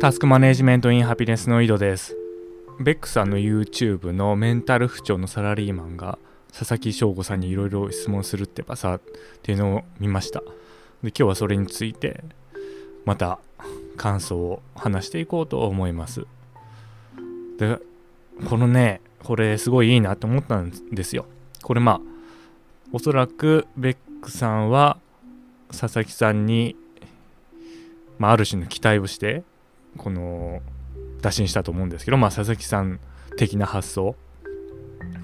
タスクマネジメントインハピネスの井戸です。ベックさんの YouTube のメンタル不調のサラリーマンが佐々木翔吾さんにいろいろ質問するってばさっていうのを見ました。で今日はそれについてまた感想を話していこうと思います。で、このね、これすごいいいなと思ったんですよ。これまあ、おそらくベックさんは佐々木さんに、まあ、ある種の期待をしてこの打診したと思うんですけど、まあ、佐々木さん的な発想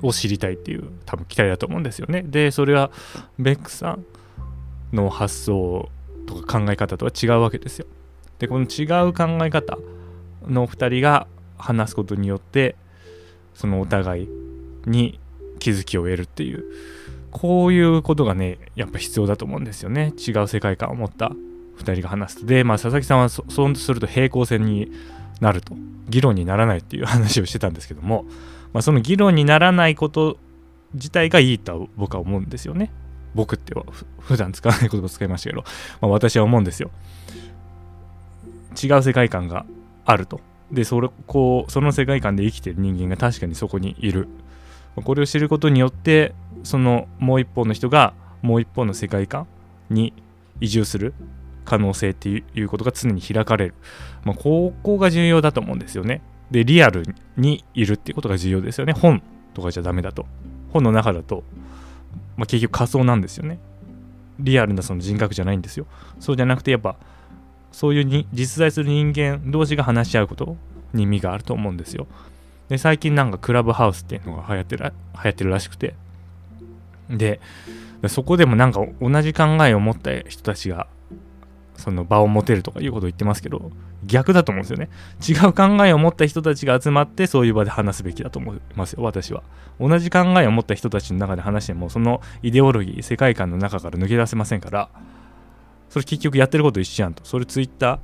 を知りたいっていう多分期待だと思うんですよね。でそれはベックさんの発想とか考え方とは違うわけですよ。でこの違う考え方の2人が話すことによってそのお互いに気づきを得るっていうこういうことがねやっぱ必要だと思うんですよね違う世界観を持った2人が話すと。でまあ佐々木さんはそうすると平行線になると議論にならないっていう話をしてたんですけども、まあ、その議論にならないこと自体がいいと僕は思うんですよね。僕っては普段使わない言葉使いましたけど、まあ、私は思うんですよ。違う世界観があると。でそれこうその世界観で生きてる人間が確かにそこにいる。これを知ることによってそのもう一方の人がもう一方の世界観に移住する。可能性っていうことが常に開かれる、まあ、ここが重要だと思うんですよね。でリアルにいるっていうことが重要ですよね。本とかじゃダメだと。本の中だと、まあ、結局仮想なんですよね。リアルなその人格じゃないんですよ。そうじゃなくてやっぱそういうに実在する人間同士が話し合うことに意味があると思うんですよ。で、最近なんかクラブハウスっていうのが流行ってる流行ってるらしくて。で、そこでもなんか同じ考えを持った人たちがその場を持てるとかいうことを言ってますけど、逆だと思うんですよね。違う考えを持った人たちが集まってそういう場で話すべきだと思いますよ、私は。同じ考えを持った人たちの中で話しても、そのイデオロギー、世界観の中から抜け出せませんから、それ結局やってること一緒やんとそれツイッタ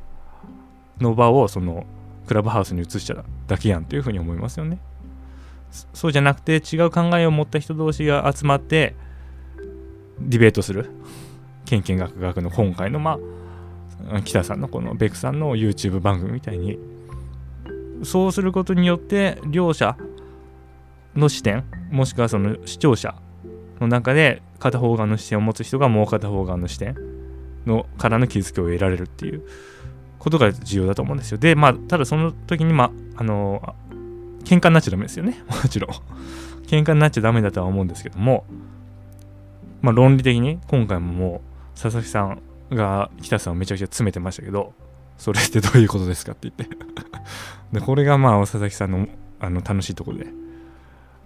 ーの場をそのクラブハウスに移しちゃだけやんというふうに思いますよねそうじゃなくて違う考えを持った人同士が集まってディベートするけんけんがくがくの今回のまあ北さんのこのベクさんの YouTube 番組みたいにそうすることによって両者の視点もしくはその視聴者の中で片方側の視点を持つ人がもう片方側の視点のからの気づきを得られるっていうことが重要だと思うんですよ。で、まあ、ただその時に、まあ、あの、喧嘩になっちゃダメですよね。もちろん。喧嘩になっちゃダメだとは思うんですけども、まあ、論理的に、今回ももう、佐々木さんが北さんをめちゃくちゃ詰めてましたけど、それってどういうことですかって言って で、これがまあ、佐々木さんのあの楽しいところで、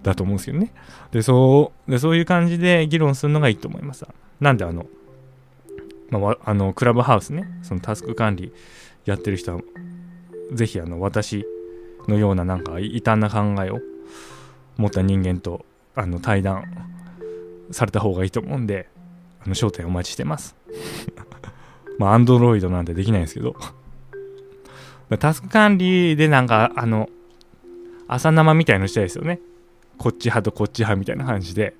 だと思うんですけどね。で、そう、でそういう感じで議論するのがいいと思います。なんであの、まあ、あのクラブハウスねそのタスク管理やってる人はぜひあの私のようななんか異端な考えを持った人間とあの対談された方がいいと思うんであの焦点お待ちしてます まあアンドロイドなんてできないんですけど。タスク管理でなんかあの朝生みたいのしたいですよね。こっち派とこっち派みたいな感じで。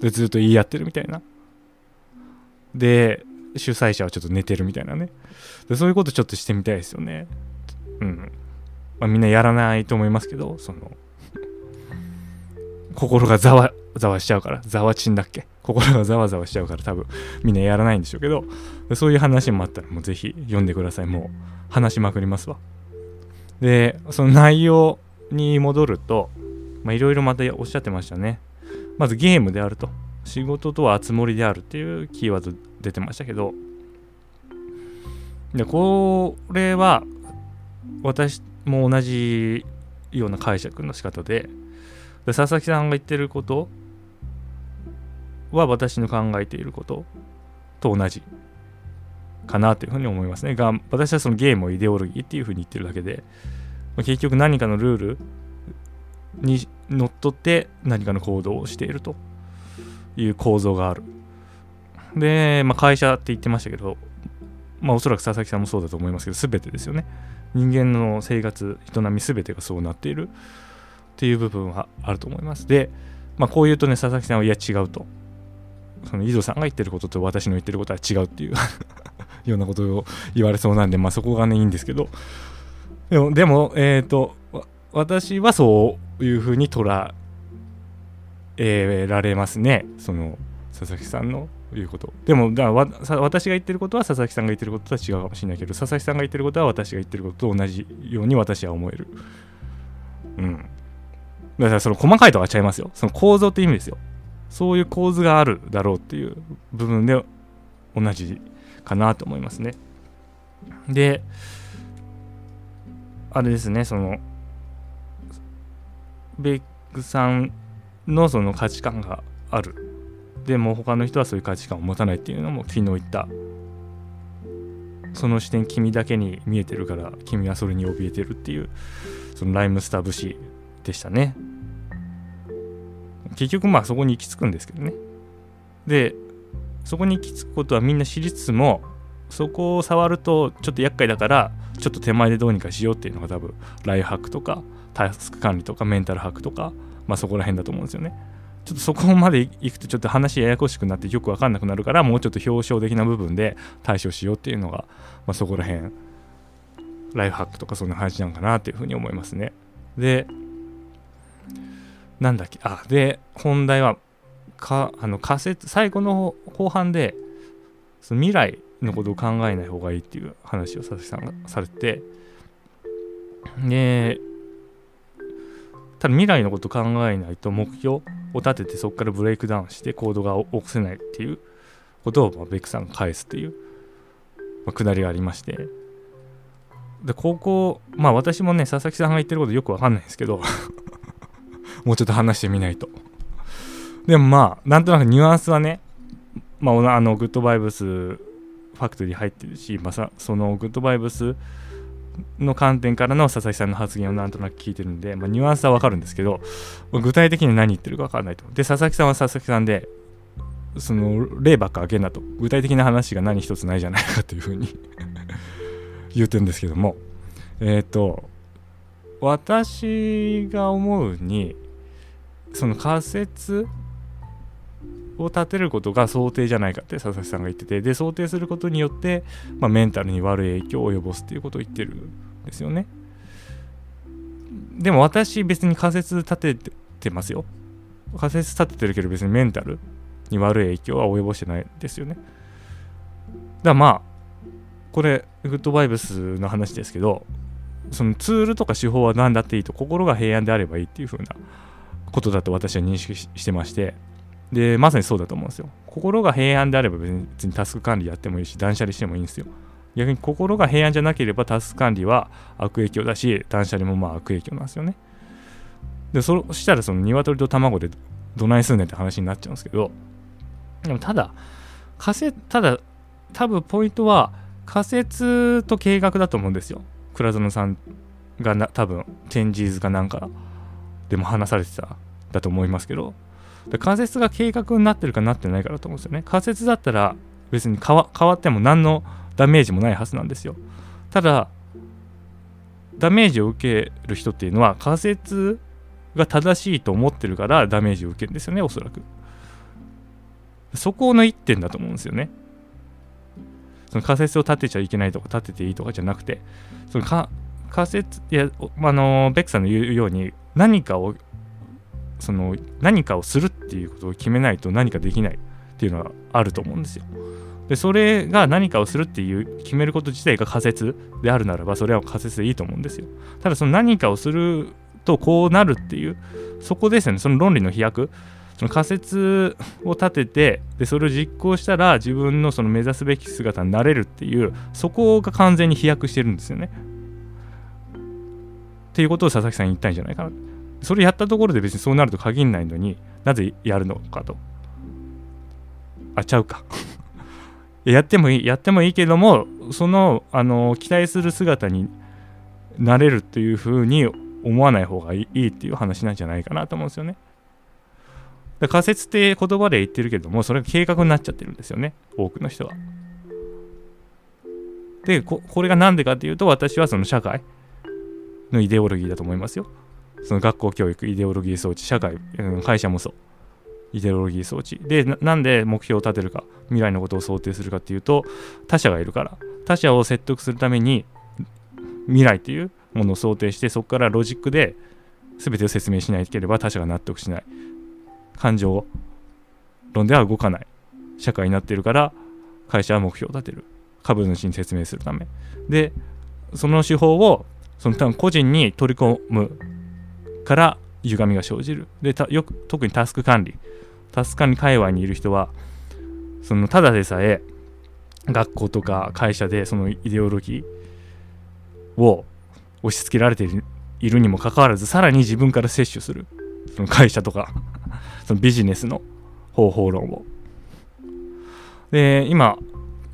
でずっと言い合ってるみたいな。で主催者はちょっと寝てるみたいなね。でそういうことちょっとしてみたいですよね。うん。まあ、みんなやらないと思いますけどその。心がざわざわしちゃうから。ざわちんだっけ？心がざわざわしちゃうから多分みんなやらないんでしょうけどそういう話もあったらもうぜひ読んでください。もう話しまくりますわ。でその内容に戻るといろいろまたおっしゃってましたね。まずゲームであると。仕事とはつ森であるっていうキーワード出てましたけど。でこれは私も同じような解釈の仕方で佐々木さんが言ってることは私の考えていることと同じかなというふうに思いますねが私はそのゲームをイデオロギーっていうふうに言ってるだけでま結局何かのルールにのっとって何かの行動をしているという構造がある。で、まあ、会社って言ってましたけど、まあ、おそらく佐々木さんもそうだと思いますけど、全てですよね。人間の生活、営み全てがそうなっているっていう部分はあると思います。で、まあ、こう言うとね、佐々木さんは、いや、違うと。その井戸さんが言ってることと私の言ってることは違うっていう。ようなことを言われそうなんで、まあ、そこがね、いいんですけど、でもでもえっ、と私はそういうふうに捉えられますね。その佐々木さんの言うこと。でもだわ私が言ってることは佐々木さんが言ってることとは違うかもしれないけど佐々木さんが言ってることは私が言ってることと同じように私は思える。うん。だからその細かいとは違いますよ。その構造って意味ですよ。そういう構図があるだろうっていう部分で同じかなと思いますね。であれですねそのベックさんのその価値観がある。でも他の人はそういう価値観を持たないっていうのも昨日言った。その視点君だけに見えてるから君はそれに怯えてるっていうそのライムスター節でしたね。結局まあそこに行き着くんですけどね。でそこに行き着くことはみんな知りつつもそこを触るとちょっと厄介だからちょっと手前でどうにかしようっていうのが多分ライフハックとかタスク管理とかメンタルハックとかまあそこら辺だと思うんですよね。ちょっとそこまで行くとちょっと話ややこしくなってよく分かんなくなるからもうちょっと表彰的な部分で対処しようっていうのが、まあ、そこら辺ライフハックとかそんな話なんかなっていうふうに思いますね。でなんだっけ？あで本題はかあの仮説最後の後半でその未来のことを考えない方がいいっていう話を佐々木さんがされてでただ未来のことを考えないと目標を立ててそこからブレイクダウンして行動が起こせないっていうことを、まあ、ベックさんが返すっていう、まあ、くだりがありまして。で高校まあ私もね佐々木さんが言ってることよくわかんないんですけどもうちょっと話してみないと。でもまあなんとなくニュアンスはねまああのグッドバイブスファクトリー入ってるし、まあ、そのグッドバイブスの観点からの佐々木さんの発言をなんとなく聞いてるんで、まあ、ニュアンスはわかるんですけど具体的に何言ってるか分かんないと。で佐々木さんは佐々木さんでその例ばっかあげんなと。具体的な話が何一つないじゃないかというふうに 言うてるんですけども。えっ、ー、と私が思うにその仮説を立てることが想定じゃないかって佐々木さんが言っててで想定することによって、まあ、メンタルに悪い影響を及ぼすっていうことを言ってるんですよね。でも私別に仮説立ててますよ。仮説立ててるけど別にメンタルに悪い影響は及ぼしてないですよね。だからまあこれグッドバイブスの話ですけどそのツールとか手法は何だっていいと心が平安であればいいっていう風なことだと私は認識してましてでまさにそうだと思うんですよ。心が平安であれば別にタスク管理やってもいいし断捨離してもいいんですよ。逆に心が平安じゃなければタスク管理は悪影響だし断捨離もまあ悪影響なんですよね。でそしたらその鶏と卵でどないすんねんって話になっちゃうんですけどでもただ仮説ただ多分ポイントは仮説と計画だと思うんですよ。倉園さんがな多分チェンジーズかなんかでも話されてただと思いますけど仮説が計画になってるかなってないかだと思うんですよね。仮説だったら別に変わっても何のダメージもないはずなんですよ。ただダメージを受ける人っていうのは仮説が正しいと思ってるからダメージを受けるんですよねおそらく。そこの一点だと思うんですよね。その仮説を立てちゃいけないとか立てていいとかじゃなくてその仮説いやあのベックさんの言うように何かをその何かをするっていうことを決めないと何かできないっていうのはあると思うんですよ。でそれが何かをするっていう決めること自体が仮説であるならばそれは仮説でいいと思うんですよ。ただその何かをするとこうなるっていうそこですよねその論理の飛躍その仮説を立ててでそれを実行したら自分のその目指すべき姿になれるっていうそこが完全に飛躍してるんですよね。っていうことを佐々木さん言ったんじゃないかな。それやったところで別にそうなると限らないのになぜやるのかと。あ、ちゃうか やってもいい、やってもいいけども、その、あの、期待する姿になれるっていうふうに思わない方がいいっていう話なんじゃないかなと思うんですよね。仮説って言葉で言ってるけども、それが計画になっちゃってるんですよね、多くの人は。で、これが何でかっていうと、私はその社会のイデオロギーだと思いますよ。その学校教育イデオロギー装置社会、うん、会社もそう。イデオロギー装置。でなんで目標を立てるか未来のことを想定するかっていうと他者がいるから。他者を説得するために未来っていうものを想定してそこからロジックで全てを説明しなければ他者が納得しない。感情論では動かない。社会になってるから会社は目標を立てる。株主に説明するため。でその手法をその多分個人に取り込むから歪みが生じる。でよく特にタスク管理。タスク管理界隈にいる人はそのただでさえ学校とか会社でそのイデオロギーを押し付けられているにもかかわらずさらに自分から摂取する。その会社とか そのビジネスの方法論を。で今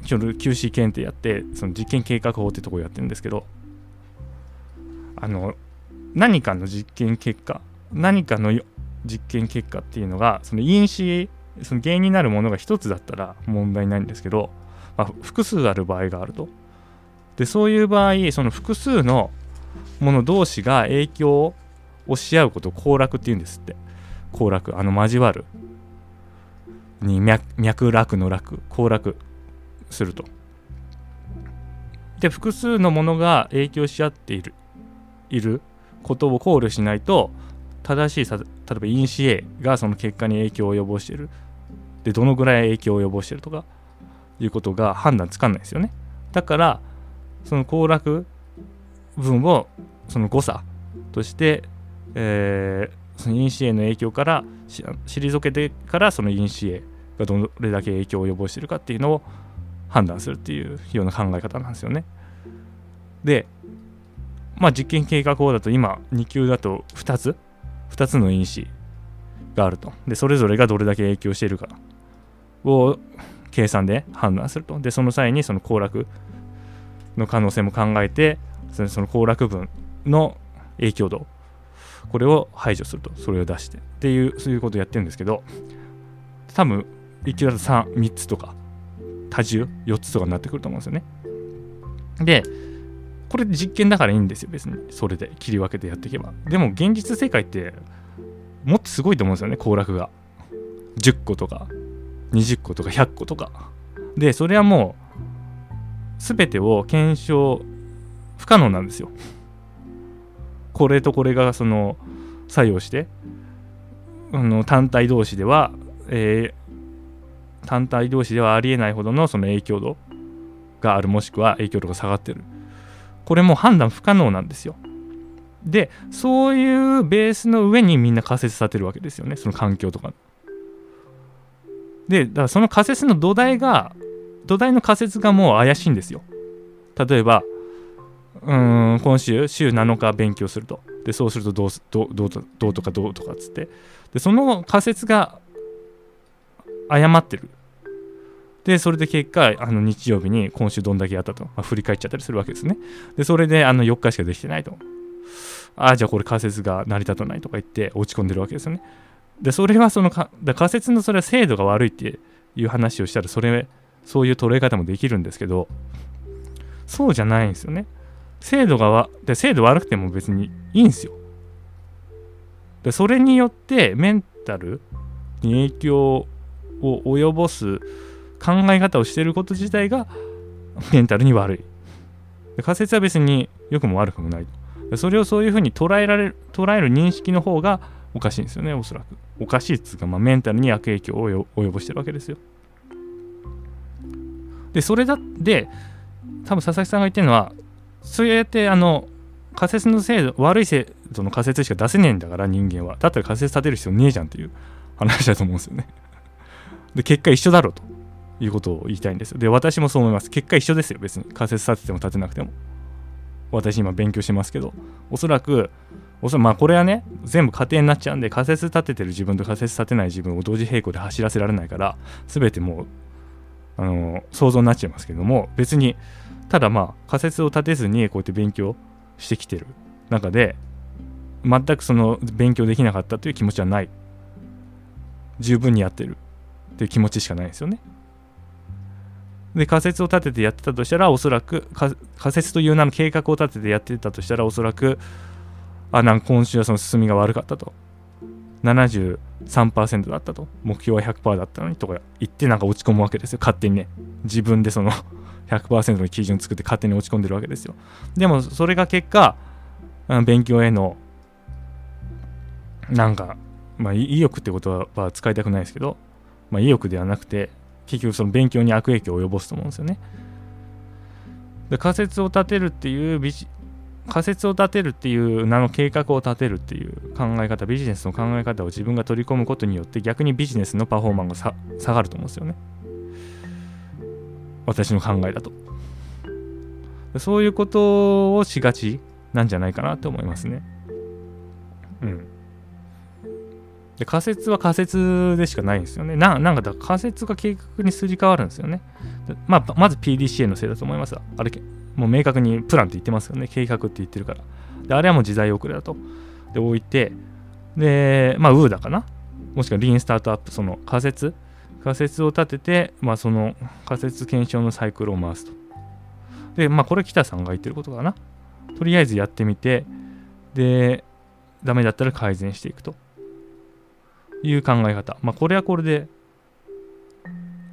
ちょうど QC 検定やってその実験計画法ってとこやってるんですけどあの何かの実験結果何かの実験結果っていうのがその因子その原因になるものが一つだったら問題ないんですけど、まあ、複数ある場合があると。でそういう場合その複数のもの同士が影響をし合うことを交絡っていうんですって。交絡あの交わる。に脈脈絡の絡交絡すると。で複数のものが影響し合っているいる。ことを考慮しないと正しい例えば因子 A がその結果に影響を及ぼしているでどのぐらい影響を及ぼしているとかいうことが判断つかんないですよねだからその行楽分をその誤差として、えー、その因子 A の影響から退けてからその因子 A がどれだけ影響を及ぼしているかっていうのを判断するっていうような考え方なんですよね。でまあ実験計画法だと今2級だと2つ？2つの因子があると。で、それぞれがどれだけ影響しているかを計算で判断すると。で、その際にその行楽の可能性も考えて、その行楽分の影響度、これを排除すると。それを出して。っていう、そういうことをやってるんですけど、多分、1級だと 3, 3つとか、多重4つとかになってくると思うんですよね。で、これ実験だからいいんですよ、別に。それで切り分けてやっていけば。でも現実世界ってもっとすごいと思うんですよね、行楽が。10個とか、20個とか100個とか。で、それはもう、全てを検証不可能なんですよ。これとこれがその作用して、あの単体同士では、えー、単体同士ではありえないほどのその影響度があるもしくは影響度が下がってるこれも判断不可能なんですよ。でそういうベースの上にみんな仮説立てるわけですよねその環境とか。でだからその仮説の土台が土台の仮説がもう怪しいんですよ。例えばうん今週週7日勉強するとでそうするとどうどうどうどうとかどうとかっつってでその仮説が誤ってるで、それで結果、あの日曜日に今週どんだけやったと、まあ、振り返っちゃったりするわけですね。で、それであの4日しかできてないと。ああ、じゃあこれ仮説が成り立たないとか言って落ち込んでるわけですよね。で、それはそのか仮説のそれは精度が悪いっていう話をしたら、それ、そういう捉え方もできるんですけど、そうじゃないんですよね。精度がわ、で精度悪くても別にいいんですよ。で、それによってメンタルに影響を及ぼす考え方をしてること自体がメンタルに悪い。仮説は別に良くも悪くもない。それをそういうふうに捉えられる、捉える認識の方がおかしいんですよね、おそらく。おかしいっつうか、まあ、メンタルに悪影響を及ぼしてるわけですよ。で、それだって、多分佐々木さんが言ってるのは、そうやってあの仮説の精度、悪い精度の仮説しか出せねえんだから人間は。だったら仮説立てる必要ねえじゃんっていう話だと思うんですよね。で、結果一緒だろうと。いうことを言いたいんですで私もそう思います。結果一緒ですよ。別に。仮説立てても立てなくても。私今勉強してますけど。おそらくおそらくまあこれはね全部仮定になっちゃうんで仮説立ててる自分と仮説立てない自分を同時並行で走らせられないから全てもうあの想像になっちゃいますけども別にただまあ仮説を立てずにこうやって勉強してきてる中で全くその勉強できなかったという気持ちはない。十分にやってるっていう気持ちしかないですよね。で仮説を立ててやってたとしたらおそらく仮説という名の計画を立ててやってたとしたらおそらくあなんか今週はその進みが悪かったと。73%だったと。目標は100%だったのにとか言ってなんか落ち込むわけですよ。勝手にね。自分でその 100%の基準作って勝手に落ち込んでるわけですよ。でもそれが結果勉強へのなんか、まあ、意欲ってことは使いたくないですけど、まあ、意欲ではなくて結局その勉強に悪影響を及ぼすと思うんですよね。で仮説を立てるっていう仮説を立てるっていう名の計画を立てるっていう考え方ビジネスの考え方を自分が取り込むことによって逆にビジネスのパフォーマンスが下がると思うんですよね。私の考えだと。そういうことをしがちなんじゃないかなと思いますね。うん。で仮説は仮説でしかないんですよねななんかだ仮説が計画にすり替わるんですよねまあまず PDCA のせいだと思いますあれもう明確にプランって言ってますよね。計画って言ってるから。で、あれはもう時代遅れだと。で、置いて、で、まあ、ウーダかなもしくはリーンスタートアップ、その仮説仮説を立てて、まあ、その仮説検証のサイクルを回すと。で、まあ、これ北さんが言ってることかな。とりあえずやってみて、で、ダメだったら改善していくという考え方。まあ、これはこれで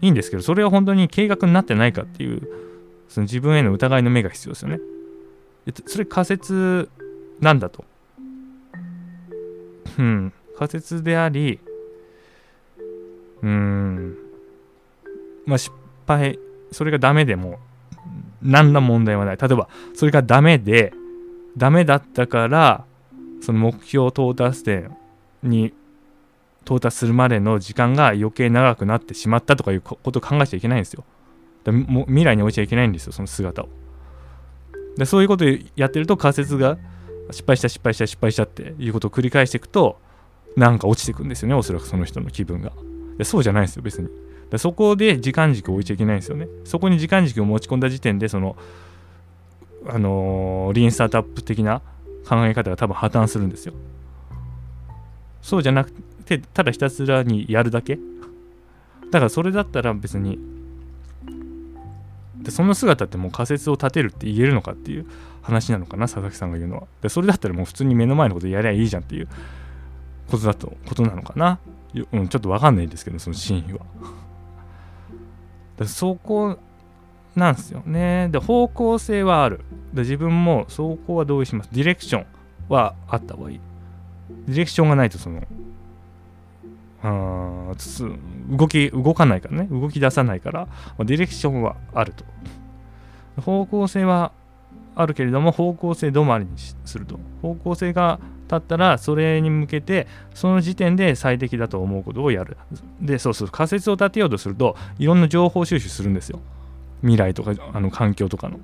いいんですけど、それは本当に計画になってないかっていうその自分への疑いの目が必要ですよね。それ仮説なんだと。うん。仮説であり、うん。まあ失敗、それがダメでも、何ら問題はない。例えば、それがダメで、ダメだったから、その目標到達点に到達するまでの時間が余計長くなってしまったとかいうことを考えちゃいけないんですよ。も未来に置いちゃいけないんですよその姿を。でそういうことをやってると仮説が失敗した失敗した失敗したっていうことを繰り返していくとなんか落ちていくんですよねおそらくその人の気分が。でそうじゃないですよ別に。でそこで時間軸を置いちゃいけないんですよね。そこに時間軸を持ち込んだ時点でそのあのー、リーンスタートアップ的な考え方が多分破綻するんですよ。そうじゃなくてただひたすらにやるだけ？だからそれだったら別にでその姿ってもう仮説を立てるって言えるのかっていう話なのかな佐々木さんが言うのは。でそれだったらもう普通に目の前のことやりゃいいじゃんっていうことだとことなのかな、うん、ちょっとわかんないんですけどその真意は。そこなんですよね。で方向性はある。で自分も走行は同意します。ディレクションはあった方がいい。ディレクションがないとそのあ動き動かないからね。動き出さないからディレクションはあると。方向性はあるけれども方向性止まりにすると。方向性が立ったらそれに向けてその時点で最適だと思うことをやる。でそうそう仮説を立てようとするといろんな情報収集するんですよ。未来とかあの環境とかの。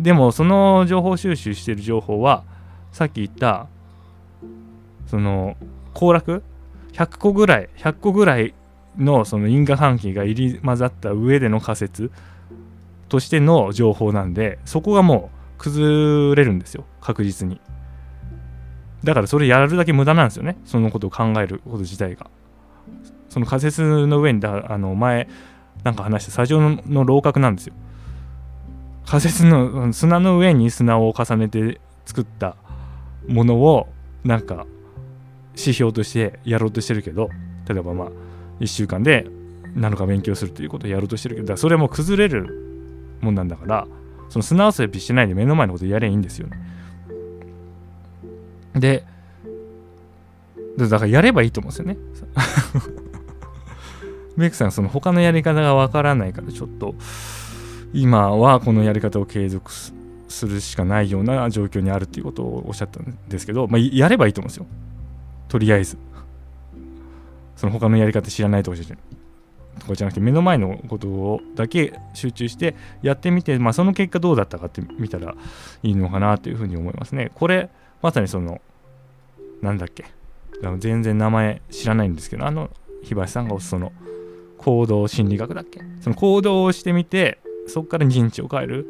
でもその情報収集してる情報はさっき言ったその行楽100個ぐらい100個ぐらいのその因果関係が入り混ざった上での仮説としての情報なんでそこがもう崩れるんですよ確実に。だからそれやるだけ無駄なんですよねそのことを考えること自体が。その仮説の上にだあの前なんか話した砂上の楼閣なんですよ。仮説の砂の上に砂を重ねて作ったものをなんか指標としてやろうとしてるけど例えばまあ1週間で7日勉強するということをやろうとしてるけどそれも崩れるもんなんだからその砂遊びしてないで目の前のことやりゃいいんですよね。でだからやればいいと思うんですよね。メイクさんその他のやり方がわからないからちょっと今はこのやり方を継続するしかないような状況にあるっていうことをおっしゃったんですけど、まあ、やればいいと思うんですよ。とりあえず。その他のやり方知らないとかじゃなくて目の前のことをだけ集中してやってみて、まあ、その結果どうだったかって見たらいいのかなというふうに思いますね。これまさにそのなんだっけ。全然名前知らないんですけどあの日橋さんがその行動心理学だっけ。その行動をしてみてそこから認知を変える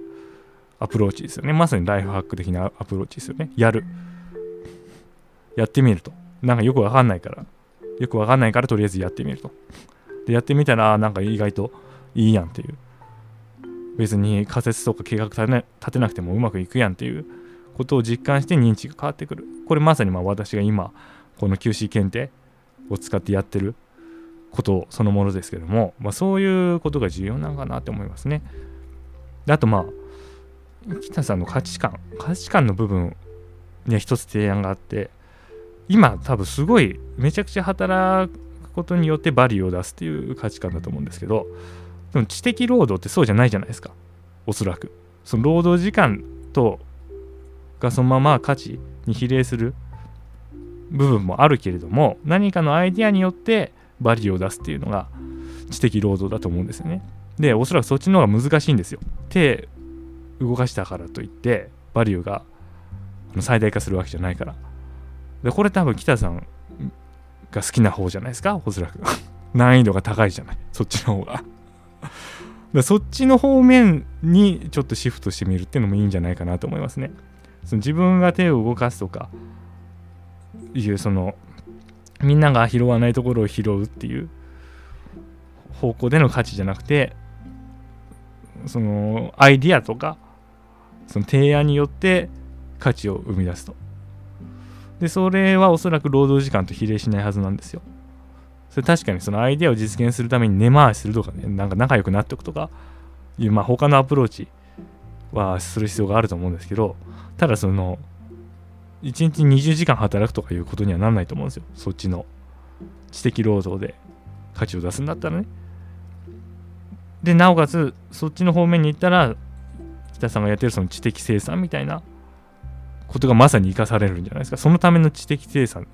アプローチですよね。まさにライフハック的なアプローチですよね。やる。やってみると。なんかよくわかんないから、よくわかんないからとりあえずやってみると。で、やってみたら、なんか意外といいやんっていう。別に仮説とか計画立てなくてもうまくいくやんっていうことを実感して認知が変わってくる。これまさにまあ私が今、この QC 検定を使ってやってることそのものですけども、まあ、そういうことが重要なのかなって思いますね。であとまあ、北さんの価値観、価値観の部分には一つ提案があって今多分すごいめちゃくちゃ働くことによってバリューを出すっていう価値観だと思うんですけどでも知的労働ってそうじゃないじゃないですか。おそらく。その労働時間とがそのまま価値に比例する部分もあるけれども何かのアイディアによってバリューを出すっていうのが知的労働だと思うんですよね。でおそらくそっちの方が難しいんですよ。手動かしたからといってバリューが最大化するわけじゃないから。でこれ多分北さんが好きな方じゃないですか？おそらく。難易度が高いじゃない？そっちの方が。でそっちの方面にちょっとシフトしてみるっていうのもいいんじゃないかなと思いますね。その自分が手を動かすとかいうそのみんなが拾わないところを拾うっていう方向での価値じゃなくてそのアイディアとかその提案によって価値を生み出すと。でそれはおそらく労働時間と比例しないはずなんですよ。それ確かにそのアイデアを実現するために根回しするとかねなんか仲良くなっておくとかいうまあ他のアプローチはする必要があると思うんですけどただその1日20時間働くとかいうことにはなんないと思うんですよ。そっちの知的労働で価値を出すんだったらね。でなおかつそっちの方面に行ったら北さんがやってるその知的生産みたいなことがまさに生かされるんじゃないですか。そのための知的生産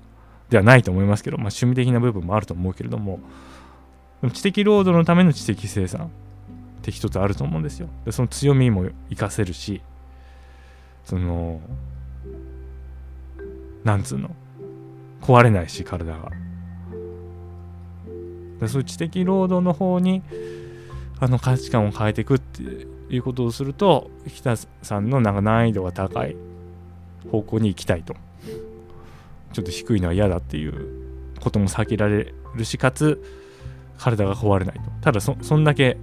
ではないと思いますけど、まあ、趣味的な部分もあると思うけれども。も知的労働のための知的生産って一つあると思うんですよ。でその強みも活かせるしそのなんつうの壊れないし体が。でそういう知的労働の方にあの価値観を変えていくっていうことをすると北さんのなんか難易度が高い。方向に行きたいと。ちょっと低いのは嫌だっていうことも避けられるしかつ体が壊れないと。ただそそんだけ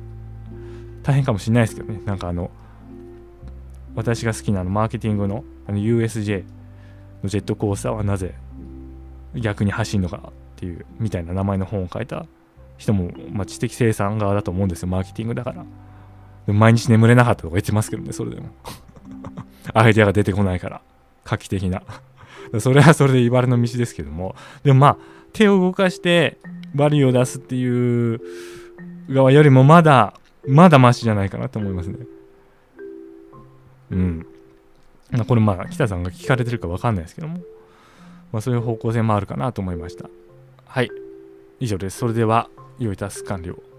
大変かもしれないですけどね。なんかあの私が好きなのマーケティングのあの USJ のジェットコースターはなぜ逆に走るのかっていうみたいな名前の本を書いた人も、まあ、知的生産側だと思うんですよ。マーケティングだから。毎日眠れなかったとか言ってますけどねそれでも。アイデアが出てこないから。画期的な。それはそれで茨の道ですけども。でもまあ手を動かしてバリを出すっていう側よりもまだまだマシじゃないかなと思いますね。うん。これまあ北さんが聞かれてるか分かんないですけども、まあ、そういう方向性もあるかなと思いました。はい。以上です。それでは良いタスク完了。